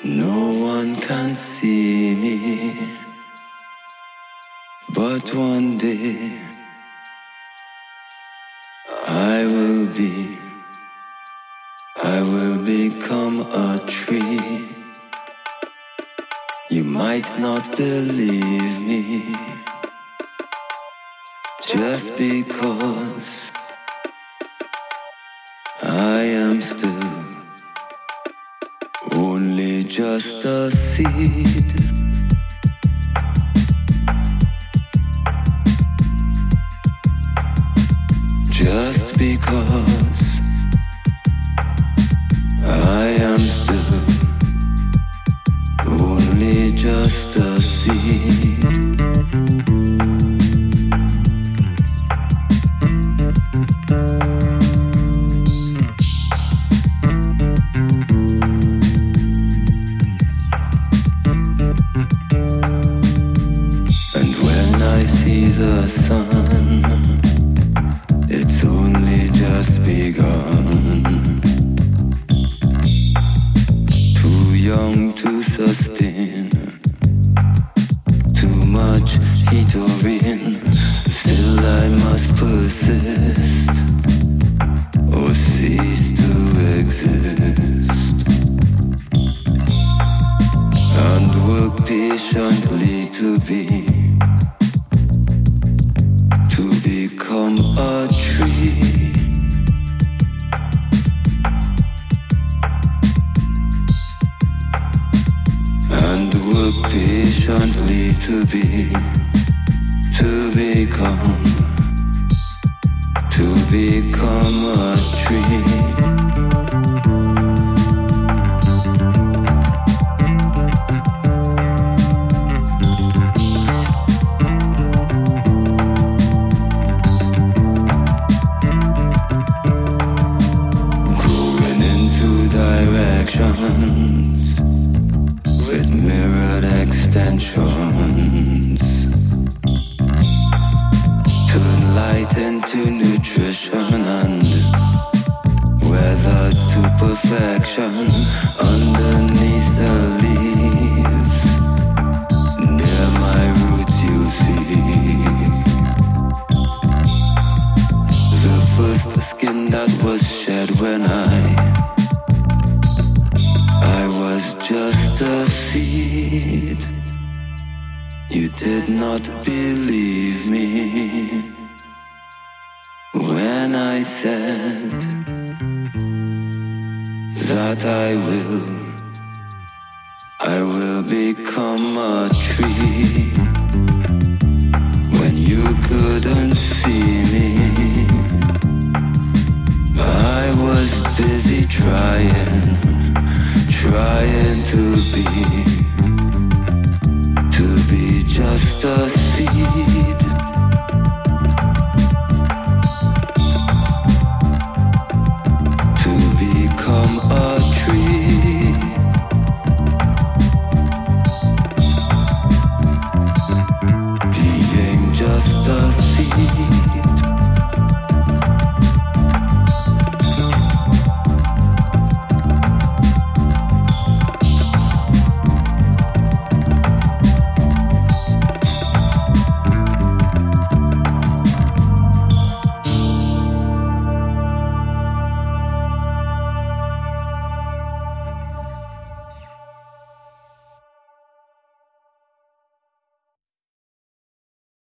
No one can see me, but one day I will be, I will become a tree. You might not believe me, just because just a seed. Just because young to sustain, too much heat or rain. Still, I must persist or cease to exist and work patiently to be to become a tree. Work patiently to be, to become, to become a tree. Extensions. Turn light into nutrition and weather to perfection underneath the leaves. Near my roots, you'll see. The first skin that was shed when I You did not believe me when I said that I will I will become a tree to be, to